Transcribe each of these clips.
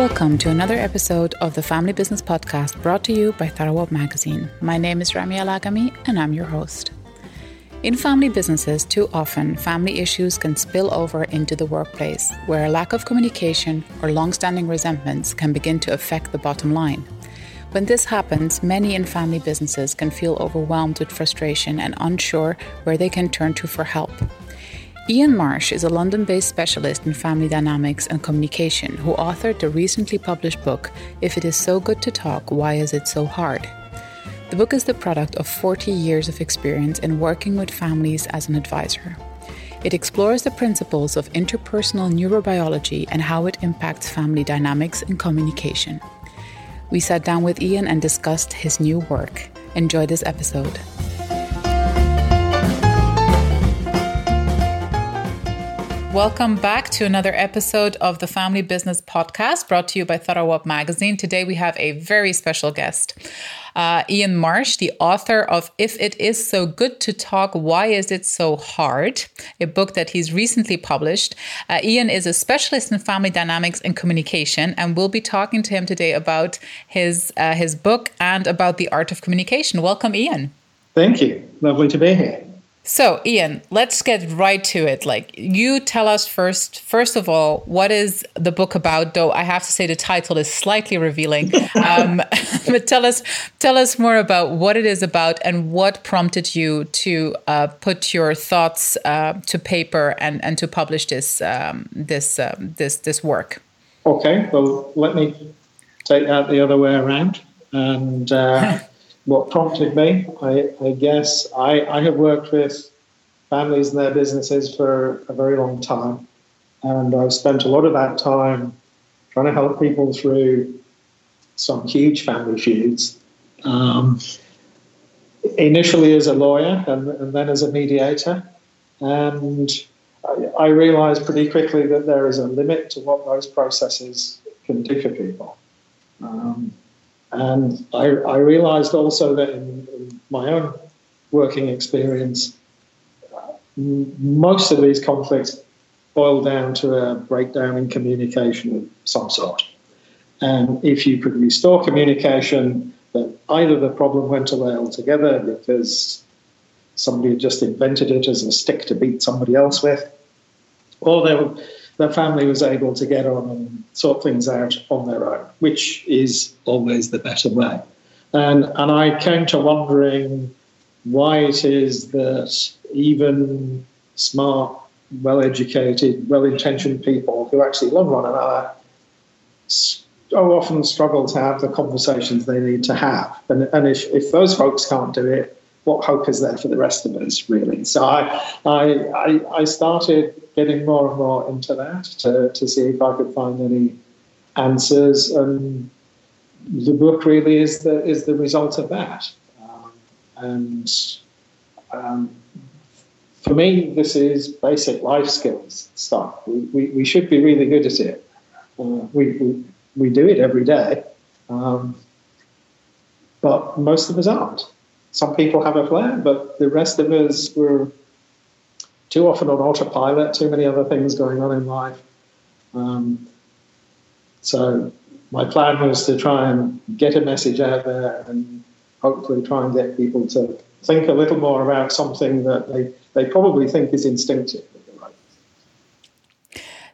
Welcome to another episode of the Family Business Podcast brought to you by Tharawat Magazine. My name is Rami Alagami and I'm your host. In family businesses, too often family issues can spill over into the workplace, where a lack of communication or long standing resentments can begin to affect the bottom line. When this happens, many in family businesses can feel overwhelmed with frustration and unsure where they can turn to for help. Ian Marsh is a London based specialist in family dynamics and communication who authored the recently published book, If It Is So Good to Talk, Why Is It So Hard? The book is the product of 40 years of experience in working with families as an advisor. It explores the principles of interpersonal neurobiology and how it impacts family dynamics and communication. We sat down with Ian and discussed his new work. Enjoy this episode. Welcome back to another episode of the Family Business Podcast brought to you by Tharawat Magazine. Today we have a very special guest, uh, Ian Marsh, the author of If It Is So Good to Talk, Why Is It So Hard? a book that he's recently published. Uh, Ian is a specialist in family dynamics and communication, and we'll be talking to him today about his, uh, his book and about the art of communication. Welcome, Ian. Thank you. Lovely to be here. So, Ian, let's get right to it. Like, you tell us first, first of all, what is the book about? Though I have to say the title is slightly revealing. Um, but tell us, tell us more about what it is about and what prompted you to uh, put your thoughts uh, to paper and, and to publish this um, this um, this this work. Okay. Well, let me take that the other way around and. Uh, what prompted me, I, I guess, I, I have worked with families and their businesses for a very long time. And I've spent a lot of that time trying to help people through some huge family feuds. Um, initially as a lawyer and, and, then as a mediator. And I, I, realized pretty quickly that there is a limit to what those processes can do for people. Um, and I, I realized also that in, in, my own working experience, most of these conflicts boil down to a breakdown in communication of some sort. And if you could restore communication, then either the problem went away altogether because somebody had just invented it as a stick to beat somebody else with, or they were the family was able to get on and sort things out on their own, which is always the better way. And, and I came to wondering why it is that even smart, well educated, well intentioned people who actually love one another so often struggle to have the conversations they need to have. And, and if, if those folks can't do it, what hope is there for the rest of us, really? So I, I, I started getting more and more into that to, to see if I could find any answers. And the book really is the, is the result of that. Um, and um, for me, this is basic life skills stuff. We, we, we should be really good at it. Uh, we, we, we do it every day. Um, but most of us aren't some people have a plan, but the rest of us were too often on autopilot, too many other things going on in life. Um, so my plan was to try and get a message out there and hopefully try and get people to think a little more about something that they, they probably think is instinctive.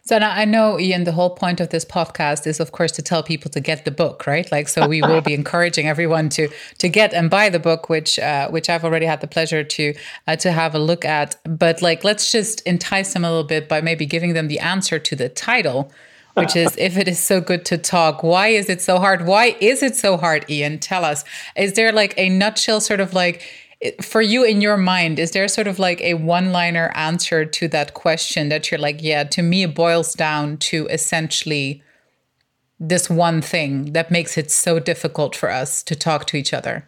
So now I know, Ian, the whole point of this podcast is, of course, to tell people to get the book, right? Like, so we will be encouraging everyone to to get and buy the book, which uh, which I've already had the pleasure to uh, to have a look at. But like, let's just entice them a little bit by maybe giving them the answer to the title, which is if it is so good to talk why is it so hard why is it so hard ian tell us is there like a nutshell sort of like for you in your mind is there sort of like a one liner answer to that question that you're like yeah to me it boils down to essentially this one thing that makes it so difficult for us to talk to each other?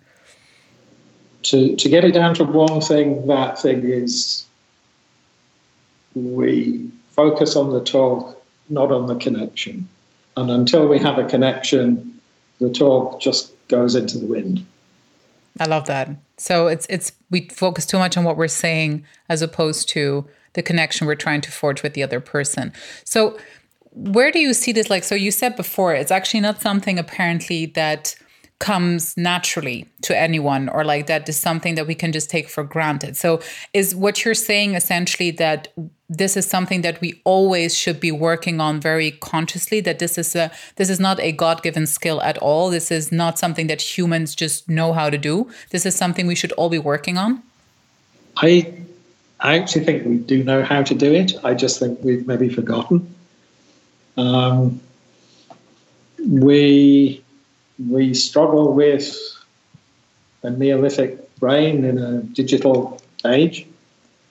To to get it down to one thing that thing is we focus on the talk not on the connection. And until we have a connection the talk just goes into the wind I love that. So it's it's we focus too much on what we're saying as opposed to the connection we're trying to forge with the other person. So where do you see this? Like, so you said before, it's actually not something apparently that comes naturally to anyone or like that is something that we can just take for granted. So is what you're saying essentially that this is something that we always should be working on very consciously that this is a this is not a god-given skill at all. This is not something that humans just know how to do. This is something we should all be working on. I I actually think we do know how to do it. I just think we've maybe forgotten. Um, we we struggle with a Neolithic brain in a digital age,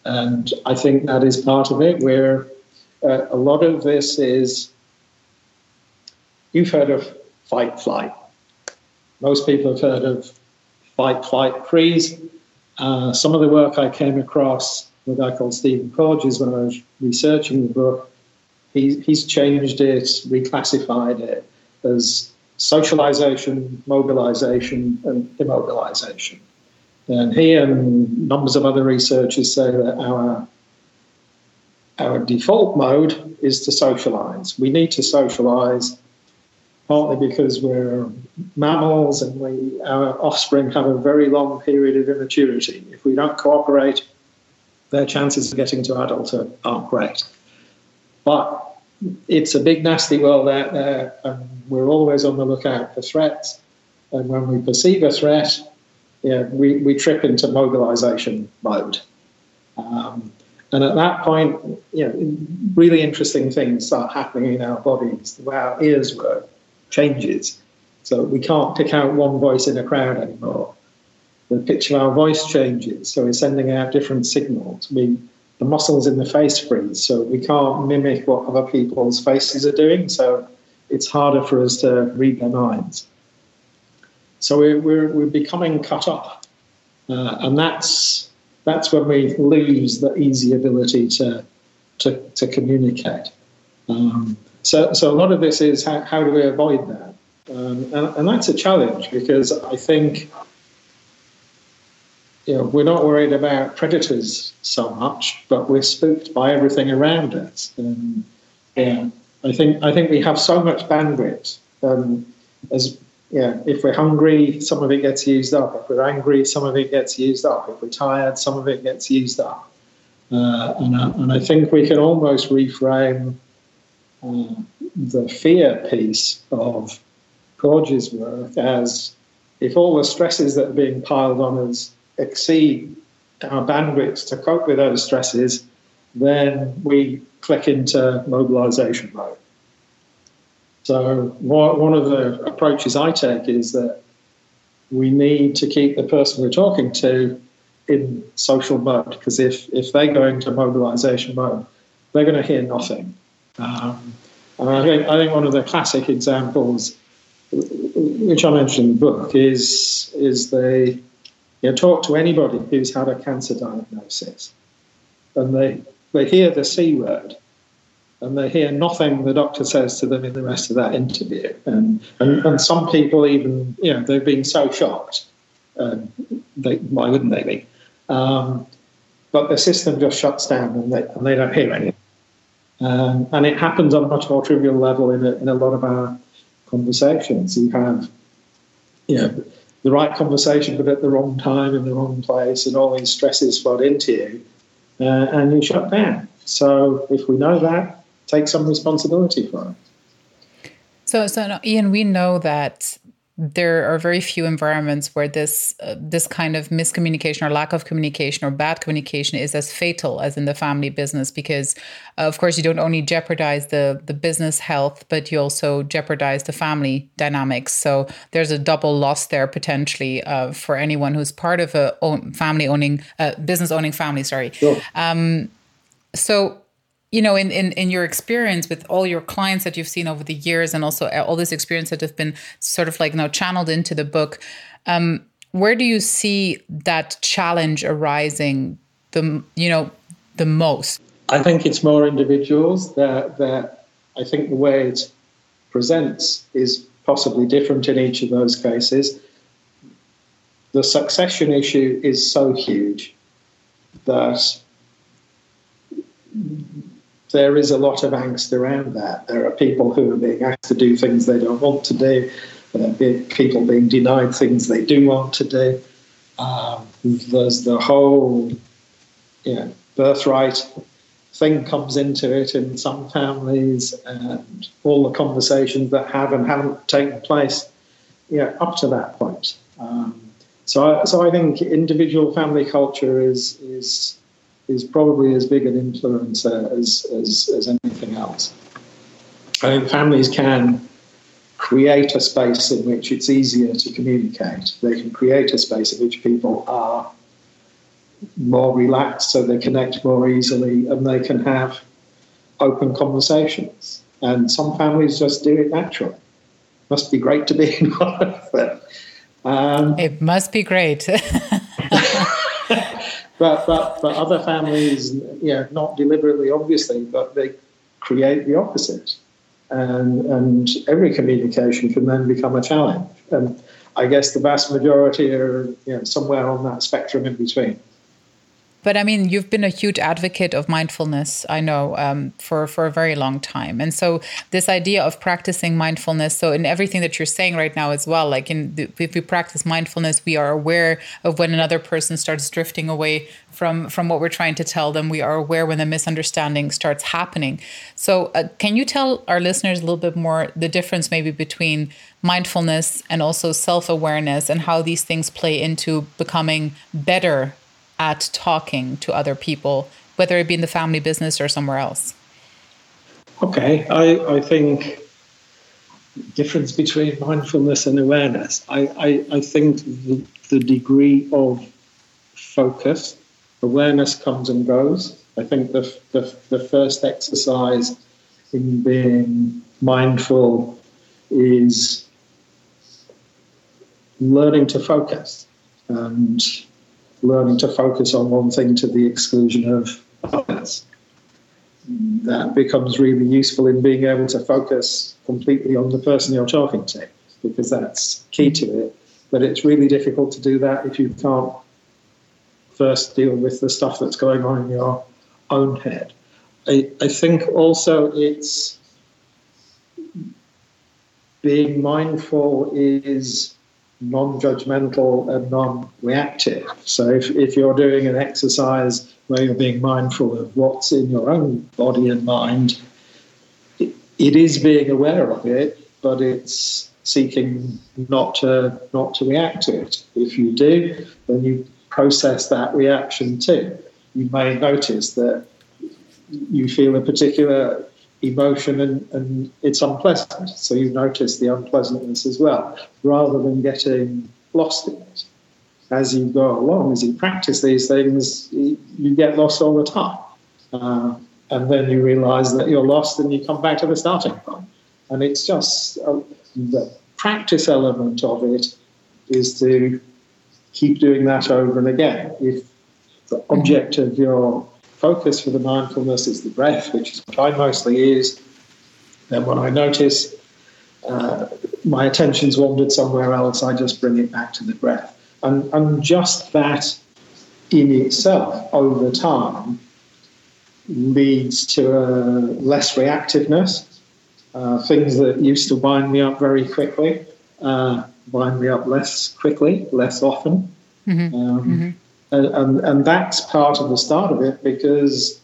and I think that is part of it. Where uh, a lot of this is you've heard of fight flight. Most people have heard of fight flight freeze. Uh, some of the work I came across with a guy called Stephen Porges when I was researching the book, he, he's changed it, reclassified it as socialization, mobilization, and immobilization. And he and numbers of other researchers say that our our default mode is to socialize. We need to socialize partly because we're mammals and we, our offspring have a very long period of immaturity. If we don't cooperate, their chances of getting to adulthood aren't great. But it's a big, nasty world out there, and we're always on the lookout for threats. And when we perceive a threat, yeah, we, we trip into mobilization mode. Um, and at that point, you know, really interesting things start happening in our bodies. The way our ears work changes. So we can't pick out one voice in a crowd anymore. The pitch of our voice changes. So we're sending out different signals. We the muscles in the face freeze, so we can't mimic what other people's faces are doing. So it's harder for us to read their minds. So we're, we're, we're becoming cut off. Uh, and that's, that's when we lose the easy ability to, to, to communicate. Um, so, so a lot of this is how, how do we avoid that? Um, and, and that's a challenge because I think you know, we're not worried about predators so much, but we're spooked by everything around us. And yeah, I think I think we have so much bandwidth. Um, as yeah, if we're hungry, some of it gets used up. If we're angry, some of it gets used up. If we're tired, some of it gets used up. Uh, and, I, and I think we can almost reframe uh, the fear piece of Porges' work as if all the stresses that are being piled on us exceed our bandwidth to cope with those stresses, then we click into mobilization mode. So, one of the approaches I take is that we need to keep the person we're talking to in social mode because if, if they go into mobilization mode, they're going to hear nothing. Um, and I think, I think one of the classic examples, which I mentioned in the book, is, is the you know, talk to anybody who's had a cancer diagnosis, and they they hear the C word, and they hear nothing the doctor says to them in the rest of that interview. And and, and some people even you know they've been so shocked. Um, they, why wouldn't they be? Um, but the system just shuts down and they, and they don't hear anything. Um, and it happens on a much more trivial level in a, in a lot of our conversations. You have, you know, the right conversation, but at the wrong time in the wrong place, and all these stresses flood into you, uh, and you shut down. So if we know that, take some responsibility for it. So, so Ian, we know that there are very few environments where this uh, this kind of miscommunication or lack of communication or bad communication is as fatal as in the family business because uh, of course you don't only jeopardize the the business health but you also jeopardize the family dynamics so there's a double loss there potentially uh, for anyone who's part of a own family owning uh, business owning family sorry sure. um, so you know in, in in your experience with all your clients that you've seen over the years and also all this experience that have been sort of like now channeled into the book um, where do you see that challenge arising the you know the most? I think it's more individuals that that i think the way it presents is possibly different in each of those cases. The succession issue is so huge that there is a lot of angst around that. There are people who are being asked to do things they don't want to do. There are people being denied things they do want to do. Um, there's the whole you know, birthright thing comes into it in some families, and all the conversations that have and haven't taken place you know, up to that point. Um, so, I, so I think individual family culture is is is probably as big an influencer as, as, as anything else. I think families can create a space in which it's easier to communicate. They can create a space in which people are more relaxed so they connect more easily and they can have open conversations. And some families just do it naturally. Must be great to be in one of them. Um, it must be great. but, but, but other families, you know, not deliberately, obviously, but they create the opposite. And, and every communication can then become a challenge. And I guess the vast majority are you know, somewhere on that spectrum in between. But I mean, you've been a huge advocate of mindfulness, I know, um, for for a very long time. And so this idea of practicing mindfulness, so in everything that you're saying right now as well, like in the, if we practice mindfulness, we are aware of when another person starts drifting away from from what we're trying to tell them. We are aware when the misunderstanding starts happening. So uh, can you tell our listeners a little bit more the difference maybe between mindfulness and also self awareness and how these things play into becoming better at talking to other people, whether it be in the family business or somewhere else? Okay, I, I think difference between mindfulness and awareness. I, I, I think the, the degree of focus, awareness comes and goes. I think the, the, the first exercise in being mindful is learning to focus. And learning to focus on one thing to the exclusion of others. That becomes really useful in being able to focus completely on the person you're talking to, because that's key to it. But it's really difficult to do that if you can't first deal with the stuff that's going on in your own head. I, I think also it's being mindful is non-judgmental and non-reactive. So if, if you're doing an exercise where you're being mindful of what's in your own body and mind, it, it is being aware of it, but it's seeking not to not to react to it. If you do, then you process that reaction too. You may notice that you feel a particular emotion and, and it's unpleasant. So you notice the unpleasantness as well, rather than getting lost in it. As you go along, as you practice these things, you get lost all the time. Uh, and then you realize that you're lost and you come back to the starting point. And it's just uh, the practice element of it is to keep doing that over and again. If the object of your focus for the mindfulness is the breath, which is what I mostly use. Then when I notice uh, my attention's wandered somewhere else, I just bring it back to the breath. And, and just that in itself over time leads to a less reactiveness. Uh, things that used to wind me up very quickly uh, wind me up less quickly, less often. Mm-hmm. Um, mm-hmm and, and, and that's part of the start of it because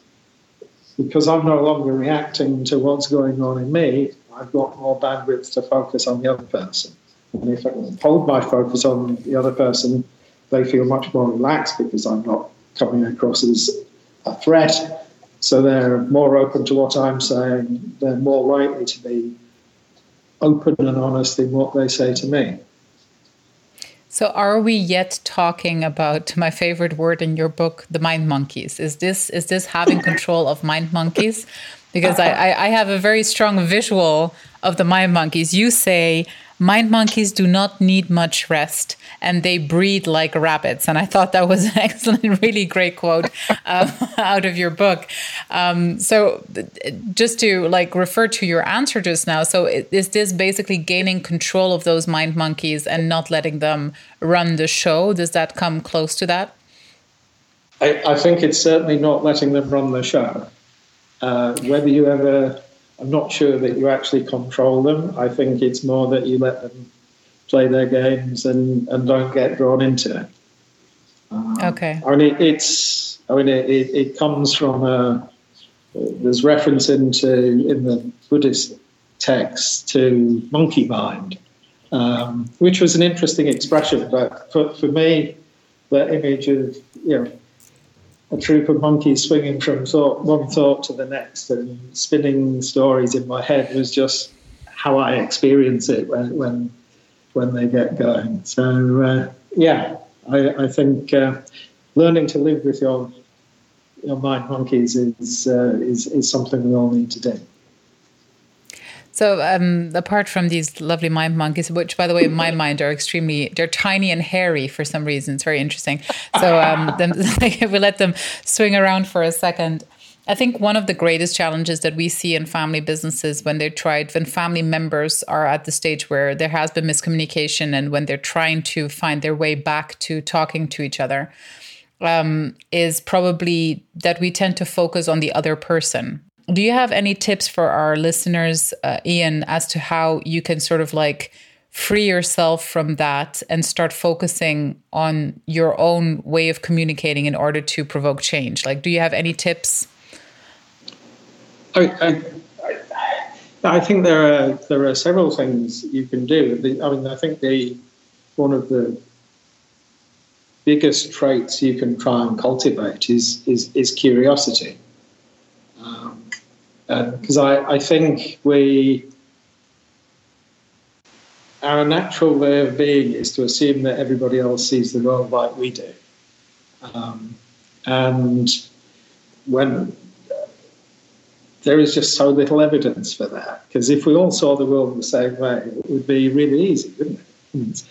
because I'm no longer reacting to what's going on in me, I've got more bandwidth to focus on the other person. And if I hold my focus on the other person, they feel much more relaxed because I'm not coming across as a threat. So they're more open to what I'm saying. They're more likely to be open and honest in what they say to me. So, are we yet talking about my favorite word in your book, the mind monkeys? Is this is this having control of mind monkeys? Because I, I have a very strong visual of the mind monkeys. You say mind monkeys do not need much rest and they breed like rabbits. And I thought that was an excellent, really great quote um, out of your book. Um, so just to like refer to your answer just now. So is this basically gaining control of those mind monkeys and not letting them run the show? Does that come close to that? I, I think it's certainly not letting them run the show. Uh, whether you ever, I'm not sure that you actually control them. I think it's more that you let them play their games and, and don't get drawn into it. Um, okay. I mean, it, it's, I mean, it, it, it comes from a, there's reference into in the Buddhist text to monkey mind, um, which was an interesting expression. But for, for me, the image of you know a troop of monkeys swinging from thought, one thought to the next and spinning stories in my head was just how I experience it when when, when they get going. So uh, yeah, I, I think uh, learning to live with your your mind monkeys is, uh, is is something we all need to do. So, um, apart from these lovely mind monkeys, which, by the way, in my mind are extremely, they're tiny and hairy for some reason. It's very interesting. So, um, we let them swing around for a second. I think one of the greatest challenges that we see in family businesses when they're tried, when family members are at the stage where there has been miscommunication and when they're trying to find their way back to talking to each other, um, is probably that we tend to focus on the other person do you have any tips for our listeners, uh, Ian, as to how you can sort of like free yourself from that and start focusing on your own way of communicating in order to provoke change? Like, do you have any tips? I, I, I think there are there are several things you can do. I mean, I think the one of the biggest traits you can try and cultivate is is, is curiosity because um, I, I think we our natural way of being is to assume that everybody else sees the world like we do. Um, and when there is just so little evidence for that, because if we all saw the world the same way, it would be really easy, wouldn't it?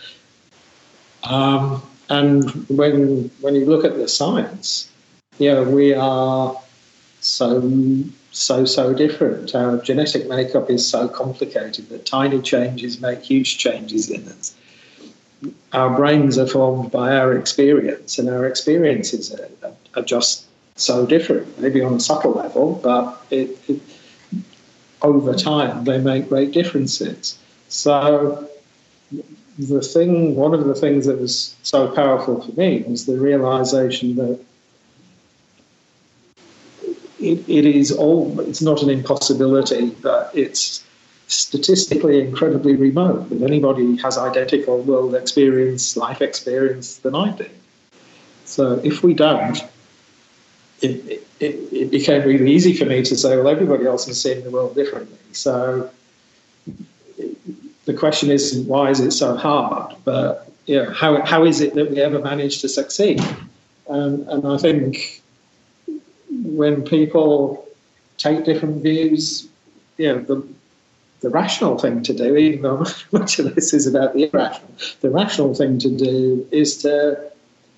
Um, and when when you look at the science, know, we are so so, so different. Our genetic makeup is so complicated that tiny changes make huge changes in us. Our brains are formed by our experience, and our experiences are, are just so different, maybe on a subtle level, but it, it, over time they make great differences. So, the thing, one of the things that was so powerful for me was the realization that it, it is all, it's not an impossibility, but it's statistically incredibly remote that anybody has identical world experience, life experience than I do. So if we don't, it, it, it became really easy for me to say, well, everybody else is seeing the world differently. So the question is, why is it so hard? But know, how, how is it that we ever manage to succeed? Um, and I think when people take different views, you know, the, the rational thing to do, even though much of this is about the irrational, the rational thing to do is to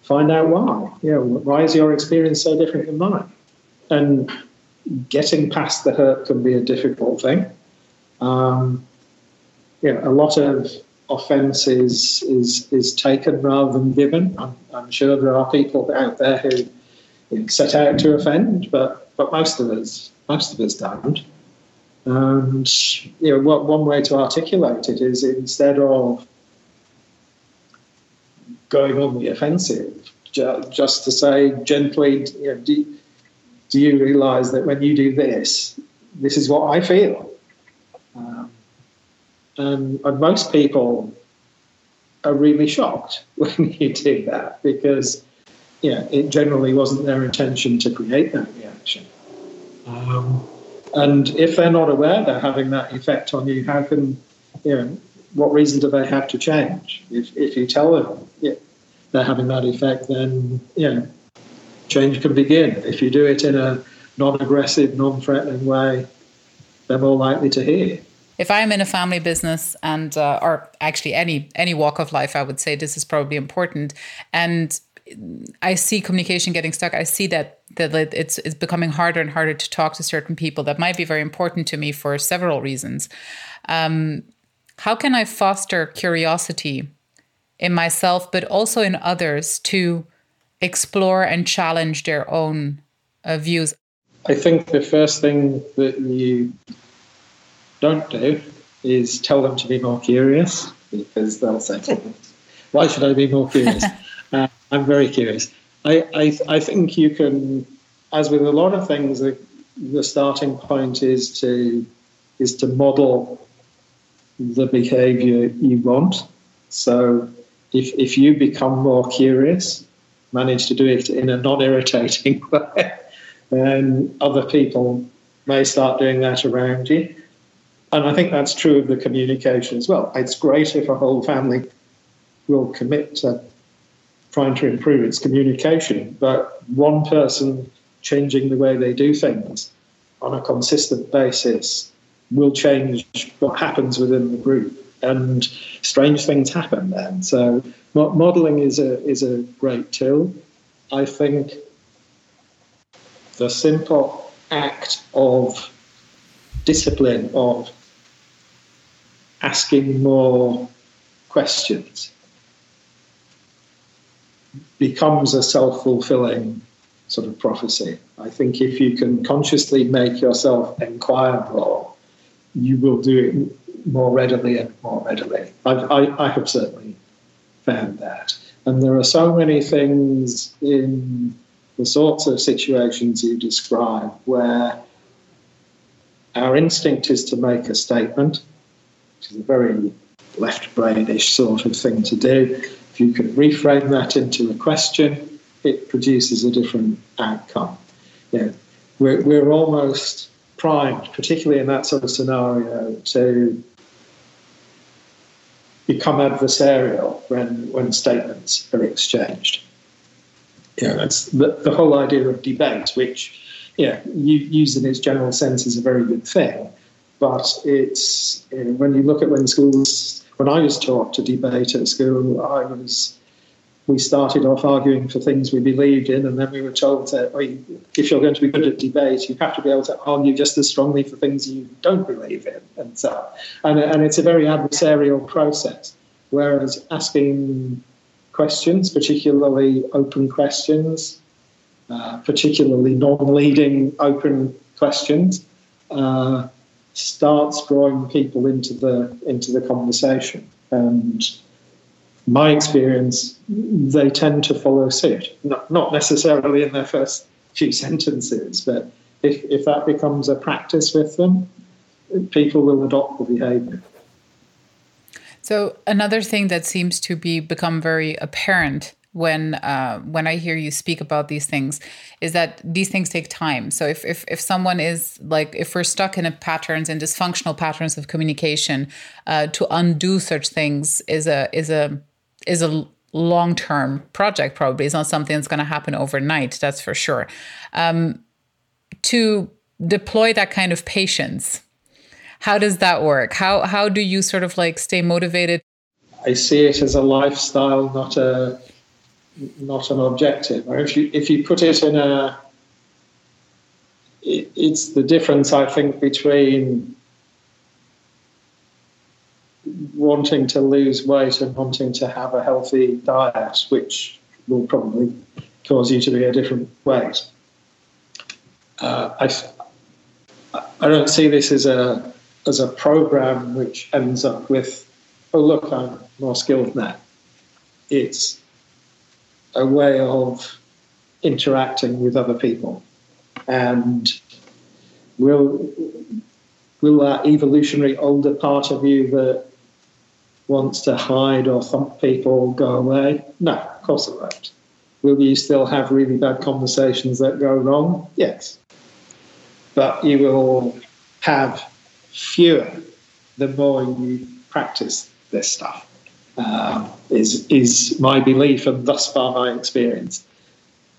find out why. You know, why is your experience so different than mine? And getting past the hurt can be a difficult thing. Um, you know, a lot of offence is, is, is taken rather than given. I'm, I'm sure there are people out there who set out to offend, but but most of us most of us don't. And you know, what, one way to articulate it is instead of going on the offensive, ju- just to say gently, you know, do, do you realise that when you do this, this is what I feel? Um, and, and most people are really shocked when you do that because yeah, it generally wasn't their intention to create that reaction. Um, and if they're not aware they're having that effect on you, how can, you know, what reason do they have to change? If, if you tell them yeah, they're having that effect, then, you know, change can begin. If you do it in a non aggressive, non threatening way, they're more likely to hear. If I'm in a family business and, uh, or actually any any walk of life, I would say this is probably important. And I see communication getting stuck. I see that that it's it's becoming harder and harder to talk to certain people that might be very important to me for several reasons. Um, how can I foster curiosity in myself, but also in others to explore and challenge their own uh, views? I think the first thing that you don't do is tell them to be more curious because they'll say, Why should I be more curious? I'm very curious. I, I, I think you can, as with a lot of things, the, the starting point is to is to model the behavior you want. So if, if you become more curious, manage to do it in a non irritating way, then other people may start doing that around you. And I think that's true of the communication as well. It's great if a whole family will commit to trying to improve its communication, but one person changing the way they do things on a consistent basis will change what happens within the group. And strange things happen then. So modeling is a is a great tool. I think the simple act of discipline of asking more questions becomes a self-fulfilling sort of prophecy. I think if you can consciously make yourself inquire more, you will do it more readily and more readily. I've, I, I have certainly found that. And there are so many things in the sorts of situations you describe where our instinct is to make a statement, which is a very left brainish sort of thing to do. If you can reframe that into a question, it produces a different outcome. Yeah, we're, we're almost primed, particularly in that sort of scenario, to become adversarial when, when statements are exchanged. Yeah, that's the, the whole idea of debate, which yeah, you, used in its general sense is a very good thing. But it's you know, when you look at when schools, when I was taught to debate at school, I was we started off arguing for things we believed in, and then we were told that if you're going to be good at debate, you have to be able to argue just as strongly for things you don't believe in, and so and, and it's a very adversarial process. Whereas asking questions, particularly open questions, uh, particularly non-leading open questions, uh, starts drawing people into the into the conversation and my experience, they tend to follow suit. Not, not necessarily in their first few sentences, but if, if that becomes a practice with them, people will adopt the behavior. So another thing that seems to be become very apparent when uh, when I hear you speak about these things is that these things take time. So if if if someone is like if we're stuck in a patterns and dysfunctional patterns of communication, uh, to undo such things is a is a is a long term project, probably. It's not something that's going to happen overnight, that's for sure. Um, to deploy that kind of patience, how does that work? How, how do you sort of like stay motivated? I see it as a lifestyle, not a not an objective. Or if you if you put it in a, it, it's the difference I think between wanting to lose weight and wanting to have a healthy diet, which will probably cause you to be a different weight. Uh, I, I don't see this as a as a program which ends up with, oh look, I'm more skilled now. It's a way of interacting with other people, and will will that evolutionary older part of you that wants to hide or thump people go away? No, of course it won't. Will you still have really bad conversations that go wrong? Yes. But you will have fewer the more you practice this stuff, um, is, is my belief and thus far my experience.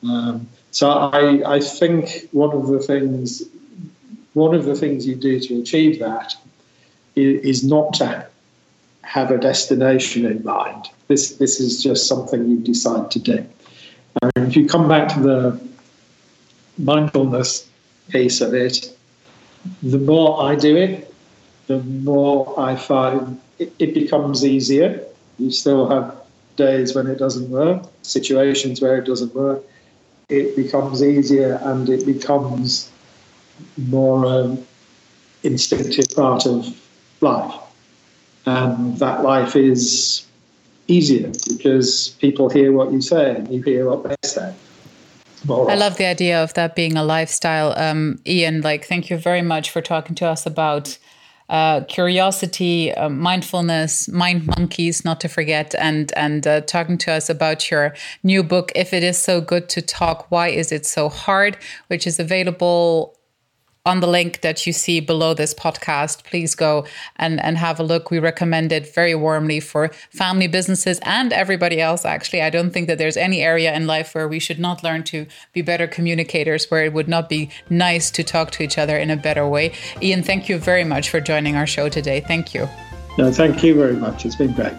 Um, so I, I think one of the things one of the things you do to achieve that is, is not to have a destination in mind. This this is just something you decide to do. And if you come back to the mindfulness piece of it, the more I do it, the more I find it, it becomes easier. You still have days when it doesn't work, situations where it doesn't work. It becomes easier and it becomes more um, instinctive part of life. And that life is easier because people hear what you say and you hear what they say. I love the idea of that being a lifestyle. Um, Ian, like, thank you very much for talking to us about uh, curiosity, uh, mindfulness, mind monkeys, not to forget, and and uh, talking to us about your new book. If it is so good to talk, why is it so hard? Which is available on the link that you see below this podcast. Please go and, and have a look. We recommend it very warmly for family businesses and everybody else, actually. I don't think that there's any area in life where we should not learn to be better communicators, where it would not be nice to talk to each other in a better way. Ian, thank you very much for joining our show today. Thank you. No, thank you very much. It's been great.